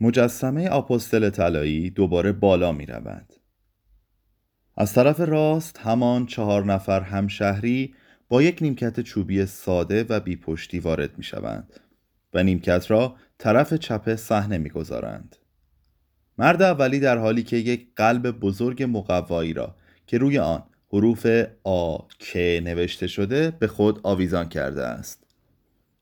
مجسمه آپوستل طلایی دوباره بالا می رود. از طرف راست همان چهار نفر همشهری با یک نیمکت چوبی ساده و بیپشتی وارد می شوند و نیمکت را طرف چپ صحنه می گذارند. مرد اولی در حالی که یک قلب بزرگ مقوایی را که روی آن حروف آ ک نوشته شده به خود آویزان کرده است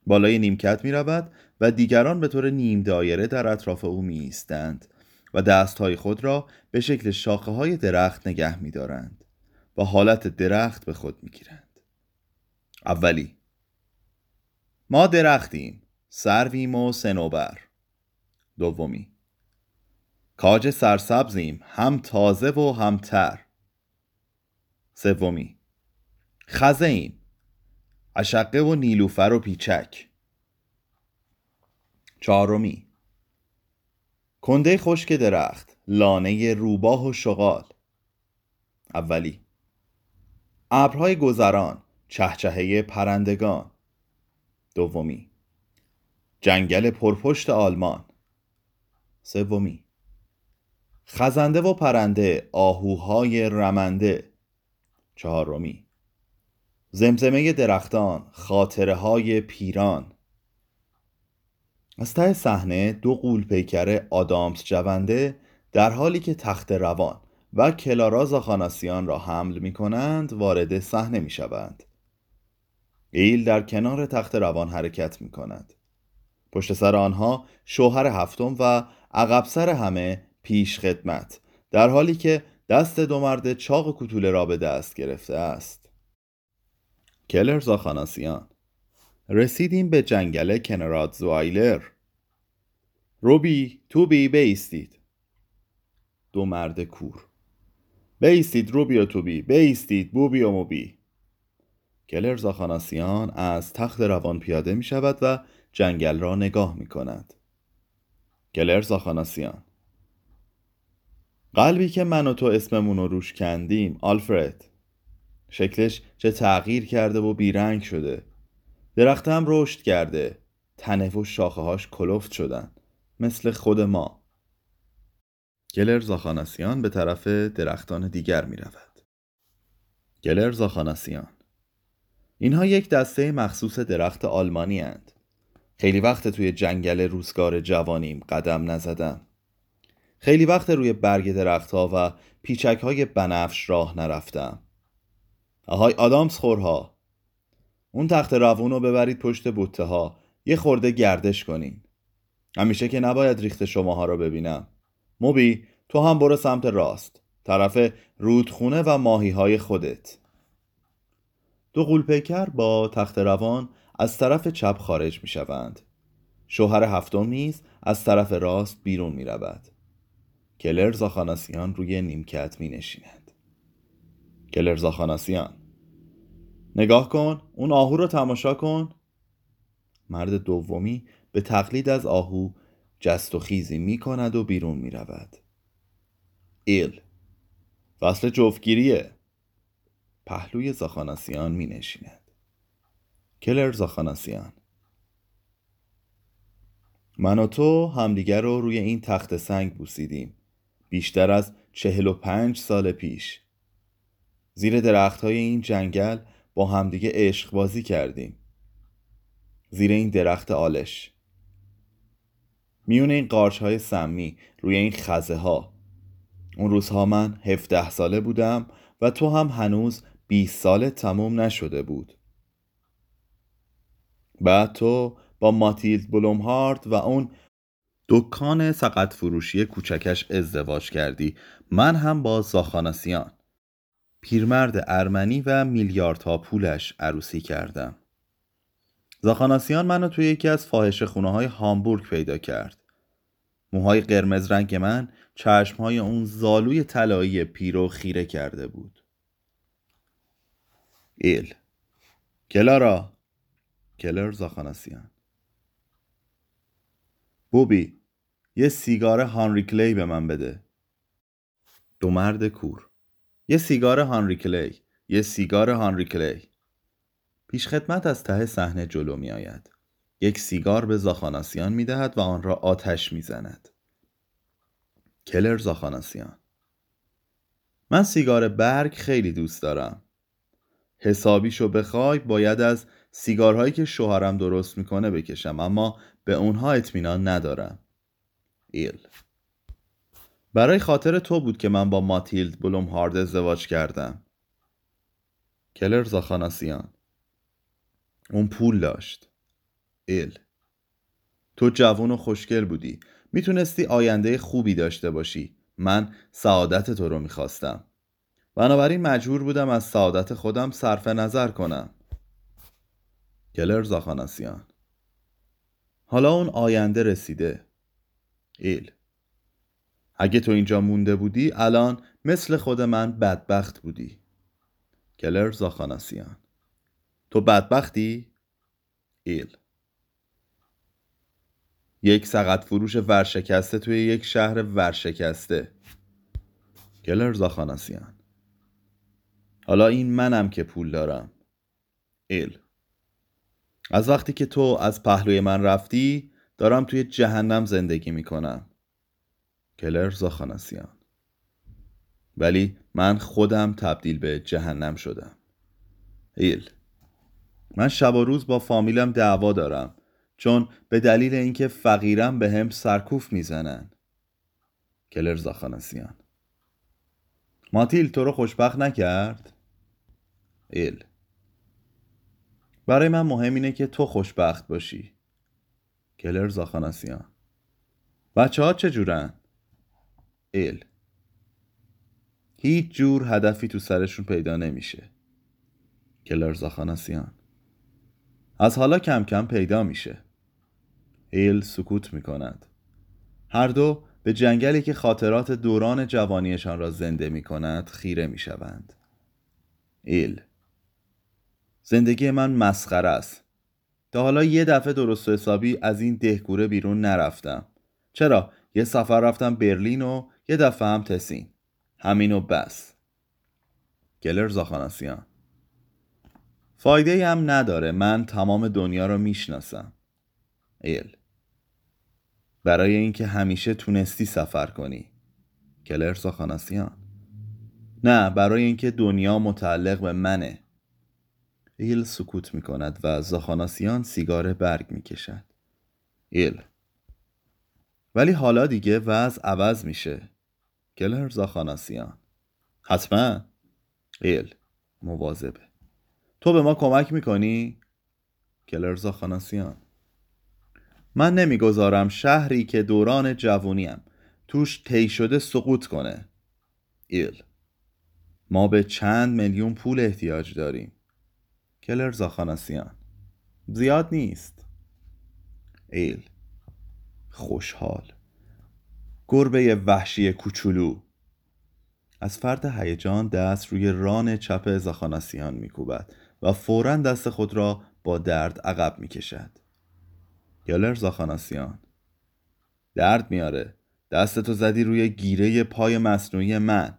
بالای نیمکت می رود و دیگران به طور نیم دایره در اطراف او می ایستند و دستهای خود را به شکل شاخه های درخت نگه می دارند و حالت درخت به خود می گیرند. اولی ما درختیم سرویم و سنوبر دومی کاج سرسبزیم هم تازه و هم تر. سومی خزه ایم عشقه و نیلوفر و پیچک. چهارمی. کنده خشک درخت لانه روباه و شغال. اولی. ابرهای گذران چهچهه پرندگان. دومی. جنگل پرپشت آلمان. سومی. خزنده و پرنده آهوهای رمنده. چهارمی. زمزمه درختان خاطره های پیران. از ته صحنه دو قول پیکر آدامس جونده در حالی که تخت روان و کلارا زاخاناسیان را حمل می کنند وارد صحنه می شوند. ایل در کنار تخت روان حرکت می کند. پشت سر آنها شوهر هفتم و عقب سر همه پیش خدمت در حالی که دست دو مرد چاق کوتوله را به دست گرفته است کلر زاخاناسیان رسیدیم به جنگل کنراد زوایلر روبی توبی بیستید. دو مرد کور. بیستید روبی و توبی بیستید بوبی و موبی. کلر زاخاناسیان از تخت روان پیاده می شود و جنگل را نگاه می کند. کلر زاخاناسیان. قلبی که من و تو اسممون رو روش کندیم آلفرد. شکلش چه تغییر کرده و بیرنگ شده. درختم رشد کرده. تنه و شاخه هاش کلفت شدن. مثل خود ما. گلر زاخانسیان به طرف درختان دیگر می رود. گلر زاخانسیان. اینها یک دسته مخصوص درخت آلمانی هند. خیلی وقت توی جنگل روزگار جوانیم قدم نزدم خیلی وقت روی برگ درختها و پیچک های بنفش راه نرفتم. آهای آدامس خورها. اون تخت روون رو ببرید پشت بوته ها یه خورده گردش کنین. همیشه که نباید ریخت شماها رو ببینم. موبی تو هم برو سمت راست. طرف رودخونه و ماهی های خودت. دو قولپیکر با تخت روان از طرف چپ خارج می شوند شوهر هفتم نیز از طرف راست بیرون می رود کلر زاخاناسیان روی نیمکت می نشیند کلر زاخاناسیان نگاه کن اون آهو رو تماشا کن. مرد دومی به تقلید از آهو جست و خیزی می کند و بیرون می رود. ایل فصل جفتگیریه. پهلوی زاخاناسیان می نشیند. کلر زاخاناسیان من و تو همدیگر رو روی این تخت سنگ بوسیدیم. بیشتر از چهل و پنج سال پیش. زیر درخت های این جنگل با همدیگه عشق بازی کردیم. زیر این درخت آلش. میون این قارچ های سمی روی این خزه ها اون روزها من هفته ساله بودم و تو هم هنوز 20 ساله تموم نشده بود. بعد تو با ماتیلد بلومهارت و اون دکان سقط فروشی کوچکش ازدواج کردی. من هم با زاخانسیان پیرمرد ارمنی و میلیاردها پولش عروسی کردم. زاخاناسیان منو توی یکی از فاحش خونه های هامبورگ پیدا کرد. موهای قرمز رنگ من چشمهای اون زالوی طلایی پیرو خیره کرده بود. ایل. کلارا. کلر زاخاناسیان. بوبی یه سیگار هانری کلی به من بده. دو مرد کور. یه سیگار هانری کلی. یه سیگار هانری کلی. پیش خدمت از ته صحنه جلو می آید یک سیگار به زاخاناسیان می دهد و آن را آتش می زند کلر زاخاناسیان. من سیگار برگ خیلی دوست دارم. حسابیشو بخوای باید از سیگارهایی که شوهرم درست می‌کنه بکشم اما به اونها اطمینان ندارم. ایل. برای خاطر تو بود که من با ماتیلد بلوم هارد ازدواج کردم. کلر زاخاناسیان. اون پول داشت. ایل تو جوان و خوشگل بودی. می‌تونستی آینده خوبی داشته باشی. من سعادت تو رو می‌خواستم. بنابراین مجبور بودم از سعادت خودم صرف نظر کنم. کلر زاخاناسیان. حالا اون آینده رسیده. ایل اگه تو اینجا مونده بودی الان مثل خود من بدبخت بودی. کلر زاخاناسیان. تو بدبختی؟ ایل. یک سقط فروش ورشکسته توی یک شهر ورشکسته. کلر زاخاناسیان. حالا این منم که پول دارم. ایل. از وقتی که تو از پهلوی من رفتی دارم توی جهنم زندگی می‌کنم. کلر زاخاناسیان. ولی من خودم تبدیل به جهنم شدم. ایل. من شب و روز با فامیلم دعوا دارم چون به دلیل اینکه فقیرم به هم سرکوف می‌زنن. کلر زاخاناسیان ماتیل تو رو خوشبخت نکرد؟ ایل. برای من مهم اینه که تو خوشبخت باشی. کلر زاخاناسیان بچه ها چجورن؟ ایل. هیچ جور هدفی تو سرشون پیدا نمیشه. کلر زاخاناسیان از حالا کم کم پیدا میشه ایل سکوت می‌کند هر دو به جنگلی که خاطرات دوران جوانیشان را زنده می کند خیره می شوند. ایل زندگی من مسخره است. تا حالا یه دفعه درست و حسابی از این دهگوره بیرون نرفتم. چرا؟ یه سفر رفتم برلین و یه دفعه هم تسین. همین و بس. گلر زاخاناسیان فایده هم نداره. من تمام دنیا رو می‌شناسم. ایل. برای اینکه همیشه تونستی سفر کنی. کلر ساخاناسیان نه برای اینکه دنیا متعلق به منه. ایل سکوت می کند و زاخاناسیان سیگار برگ می کشد ایل. ولی حالا دیگه وضع عوض میشه. کلر زاخاناسیان حتما. ایل. مواظبه. تو به ما کمک می‌کنی؟ کلر زاخاناسیان من نمی‌گذارم شهری که دوران جوونیم توش طی شده سقوط کنه. ایل. ما به چند میلیون پول احتیاج داریم. کلر زاخاناسیان زیاد نیست. ایل. خوشحال. گربه وحشی کوچولو. از فرد هیجان دست روی ران چپ زاخاناسیان میکوبد. و فورا دست خود را با درد عقب می‌کشد. گلر زاخاناسیان. درد میاره دستتو زدی روی گیره پای مصنوعی من.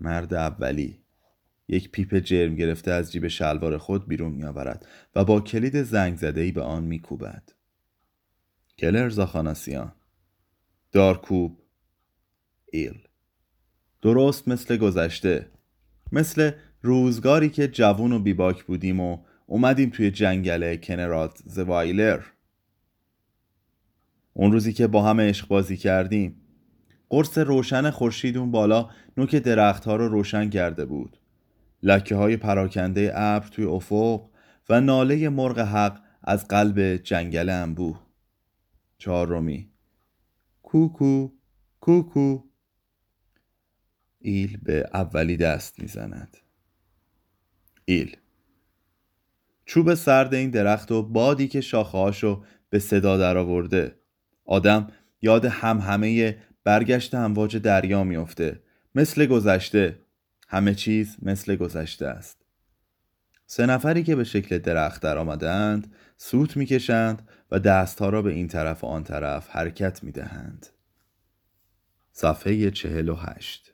مرد اولی. یک پیپ جرم گرفته از جیب شلوار خود بیرون میآورد و با کلید زنگ زده ای به آن میکوبد. کلر زاخاناسیان. دارکوب. ایل. درست مثل گذشته. مثل روزگاری که جوون و بیباک بودیم و اومدیم توی جنگل کنرات زوایلر. اون روزی که با هم عشق بازی کردیم قرص روشن خورشید اون بالا نوک درخت ها رو روشن کرده بود. لکه های پراکنده ابر توی افق و ناله مرغ حق از قلب جنگل انبوه چهارمی. کوکو کوکو ایل به اولی دست می‌زند. ایل چوب سرد این درخت و بادی که شاخهاشو به صدا درآورده. آدم یاد هم همه برگشت امواج دریا میافته. مثل گذشته. همه چیز مثل گذشته است. سه نفری که به شکل درخت در آمدند سوت می‌کشند و دستها را به این طرف و آن طرف حرکت می‌دهند. صفحه چهل و هشت.